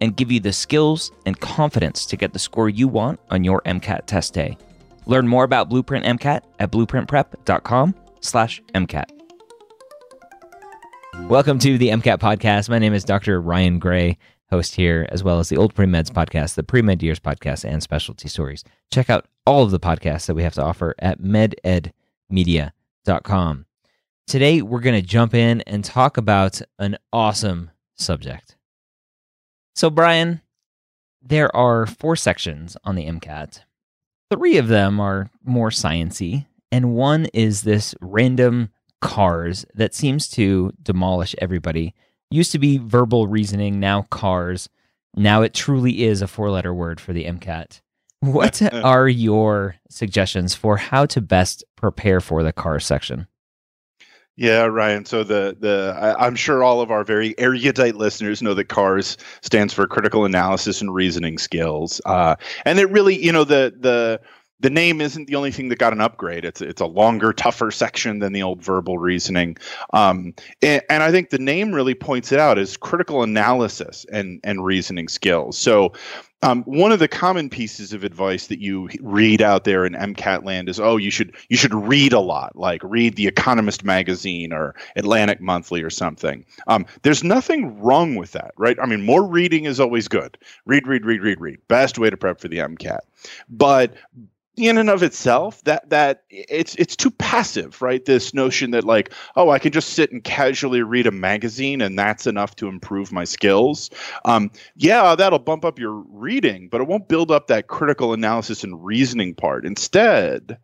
and give you the skills and confidence to get the score you want on your MCAT test day. Learn more about Blueprint MCAT at blueprintprep.com/mcat. Welcome to the MCAT podcast. My name is Dr. Ryan Gray host here, as well as the Old Pre-Meds podcast, the Pre-Med Years podcast, and Specialty Stories. Check out all of the podcasts that we have to offer at mededmedia.com. Today, we're going to jump in and talk about an awesome subject. So, Bryan, there are four sections on the MCAT. Three of them are more sciency, and one is this random cars that seems to demolish everybody used to be verbal reasoning, now cars. Now it truly is a four letter word for the MCAT. What are your suggestions for how to best prepare for the car section? Yeah, Ryan. So the the I, am sure all of our very erudite listeners know that CARS stands for critical analysis and reasoning skills, uh, and it really, you know, the the the name isn't the only thing that got an upgrade. It's it's a longer, tougher section than the old verbal reasoning, um, and, and, I think the name really points it out as critical analysis and and reasoning skills. So. Um, one of the common pieces of advice that you read out there in MCAT land is, oh, you should you should read a lot, like read the Economist magazine or Atlantic Monthly or something. Um, there's nothing wrong with that, right? I mean, more reading is always good. Read, read, read, read, read. Best way to prep for the MCAT. But in and of itself that that it's it's too passive right? This notion that like oh i can just sit and casually read a magazine and that's enough to improve my skills. Um, yeah that'll bump up your reading but it won't build up that critical analysis and reasoning part. Instead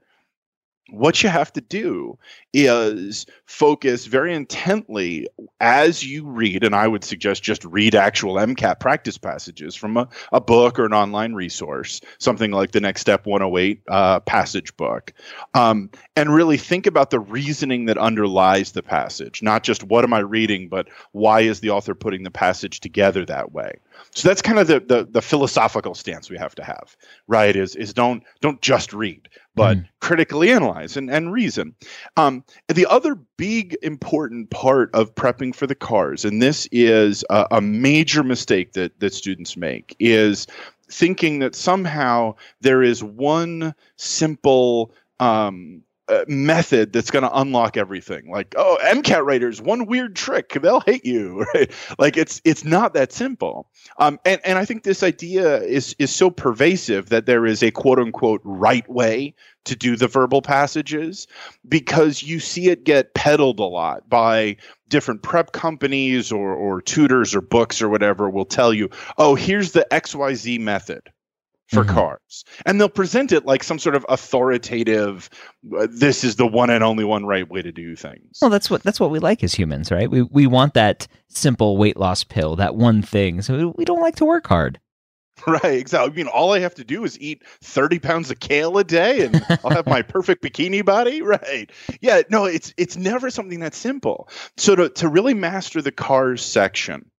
what you have to do is focus very intently as you read, and I would suggest just read actual MCAT practice passages from a, a book or an online resource, something like the Next Step 108 uh, passage book, um, and really think about the reasoning that underlies the passage, not just what am I reading, but why is the author putting the passage together that way. So that's kind of the, the, the philosophical stance we have to have, right? Is is don't don't just read, but mm. critically analyze and, and reason. Um, the other big important part of prepping for the cars, and this is a, a major mistake that that students make, is thinking that somehow there is one simple um, method that's going to unlock everything. Like oh mcat writers one weird trick. They'll hate you right? Like it's it's not that simple. Um, and and i think this idea is is so pervasive that there is a quote unquote right way to do the verbal passages because you see it get peddled a lot by different prep companies or or tutors or books or whatever will tell you oh here's the xyz method for mm-hmm. cars. And they'll present it like some sort of authoritative uh, this is the one and only one right way to do things. Well that's what that's what we like as humans right? We we want that simple weight loss pill that one thing. So we don't like to work hard. Right exactly. I mean all i have to do is eat 30 pounds of kale a day and i'll have my perfect bikini body? Right. Yeah no it's it's never something that simple. So to, to really master the cars section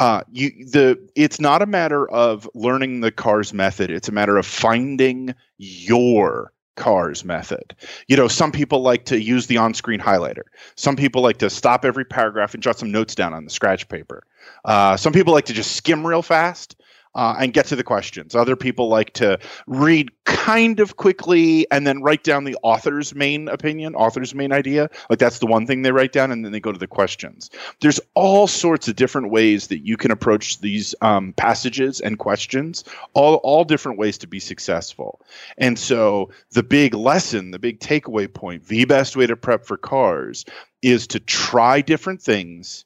uh, you the it's not a matter of learning the cars method. It's a matter of finding your cars method. You know, some people like to use the on-screen highlighter. Some people like to stop every paragraph and jot some notes down on the scratch paper. Uh, some people like to just skim real fast. Uh, and get to the questions. Other people like to read kind of quickly and then write down the author's main opinion, author's main idea. Like that's the one thing they write down, and then they go to the questions. There's all sorts of different ways that you can approach these um, passages and questions, all all different ways to be successful. And so the big lesson, the big takeaway point, the best way to prep for cars is to try different things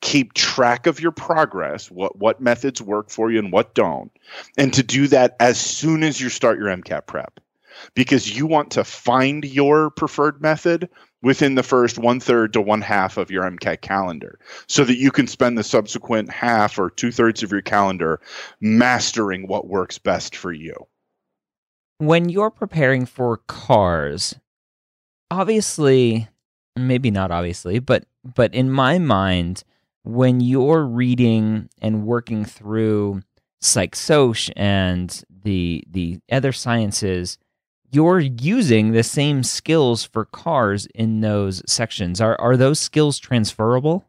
keep track of your progress, what what methods work for you and what don't, and to do that as soon as you start your MCAT prep. Because you want to find your preferred method within the first one third to one half of your MCAT calendar so that you can spend the subsequent half or two thirds of your calendar mastering what works best for you. When you're preparing for cars, obviously, maybe not obviously, but but in my mind, when you're reading and working through psych soc and the the other sciences you're using the same skills for cars in those sections. Are are those skills transferable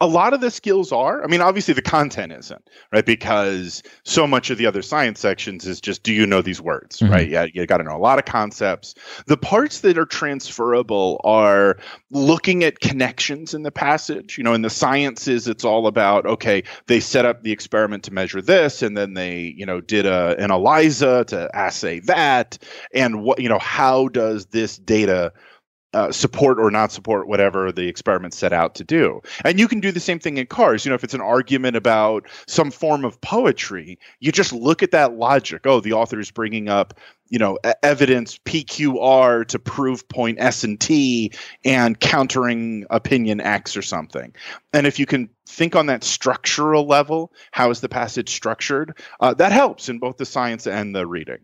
a lot of the skills are. I mean, obviously the content isn't, right? Because so much of the other science sections is just do you know these words, mm-hmm. right? Yeah, you got to know a lot of concepts. The parts that are transferable are looking at connections in the passage. You know, in the sciences, it's all about okay, they set up the experiment to measure this, and then they, you know, did a an ELISA to assay that, and what you know, how does this data uh, support or not support whatever the experiment set out to do. And you can do the same thing in cars. You know, if it's an argument about some form of poetry, you just look at that logic. Oh, the author is bringing up, you know, evidence PQR to prove point S and T and countering opinion X or something. And if you can think on that structural level, how is the passage structured? Uh, that helps in both the science and the reading.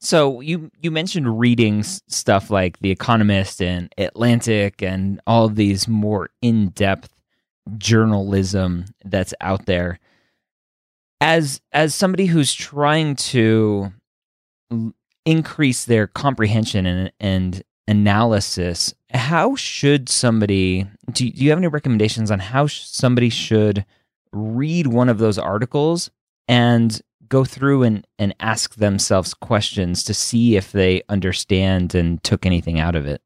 So you you mentioned reading stuff like The Economist and Atlantic and all these more in depth journalism that's out there. As as somebody who's trying to increase their comprehension and, and analysis, how should somebody do, do you have any recommendations on how somebody should read one of those articles and go through and, and ask themselves questions to see if they understand and took anything out of it.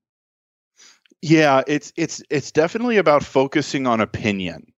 Yeah, it's it's it's definitely about focusing on opinion.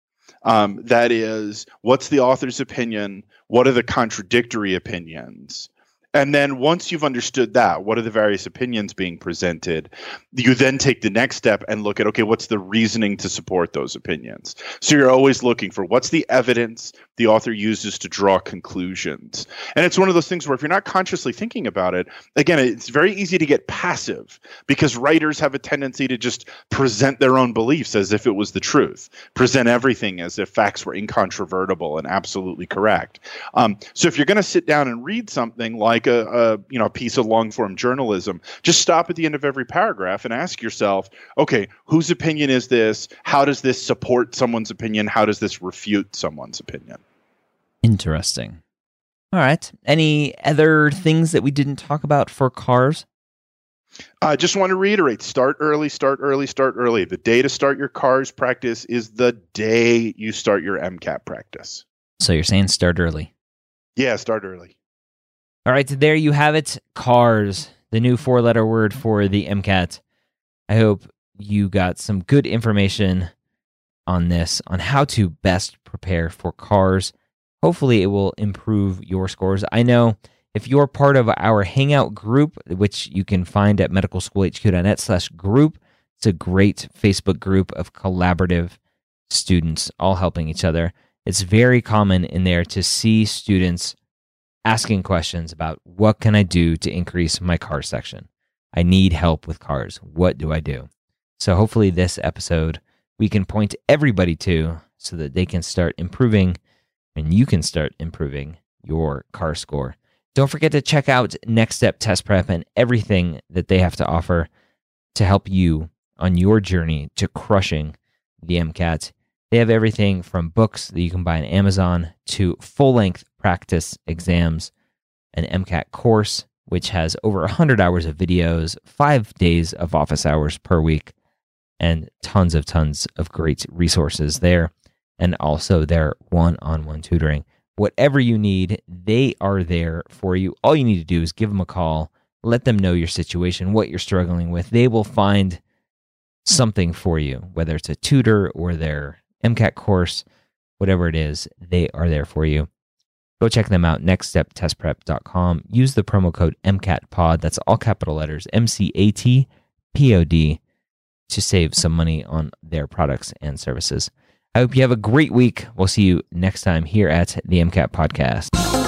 Um, that is, what's the author's opinion? What are the contradictory opinions? And then once you've understood that, what are the various opinions being presented? You then take the next step and look at okay, what's the reasoning to support those opinions? So you're always looking for what's the evidence the author uses to draw conclusions. And it's one of those things where if you're not consciously thinking about it, again, it's very easy to get passive because writers have a tendency to just present their own beliefs as if it was the truth, present everything as if facts were incontrovertible and absolutely correct. Um, so if you're going to sit down and read something like a, a you know a piece of long form journalism, just stop at the end of every paragraph and ask yourself, okay, whose opinion is this? How does this support someone's opinion? How does this refute someone's opinion? Interesting. All right. Any other things that we didn't talk about for cars? I just want to reiterate start early, start early, start early. The day to start your cars practice is the day you start your MCAT practice. So you're saying start early? Yeah, start early. All right. So there you have it. Cars, the new four letter word for the MCAT. I hope you got some good information on this, on how to best prepare for cars hopefully it will improve your scores. I know if you're part of our Hangout group, which you can find at medicalschoolhq.net slash group, it's a great Facebook group of collaborative students all helping each other. It's very common in there to see students asking questions about what can I do to increase my car section? I need help with cars. What do I do? So hopefully this episode we can point everybody to so that they can start improving and you can start improving your car score. Don't forget to check out Next Step Test Prep and everything that they have to offer to help you on your journey to crushing the MCAT. They have everything from books that you can buy on Amazon to full length practice exams, an MCAT course, which has over 100 hours of videos, five days of office hours per week, and tons of tons of great resources there and also their one on one tutoring. whatever you need, they are there for you. All you need to do is give them a call, let them know your situation, what you're struggling with. They will find something for you, whether it's a tutor or their MCAT course, whatever it is, they are there for you. Go check them out, nextsteptestprep.com. Use the promo code MCATPOD, that's all capital letters, M C A T P O D, to save some money on their products and services. I hope you have a great week. We'll see you next time here at the MCAT Podcast.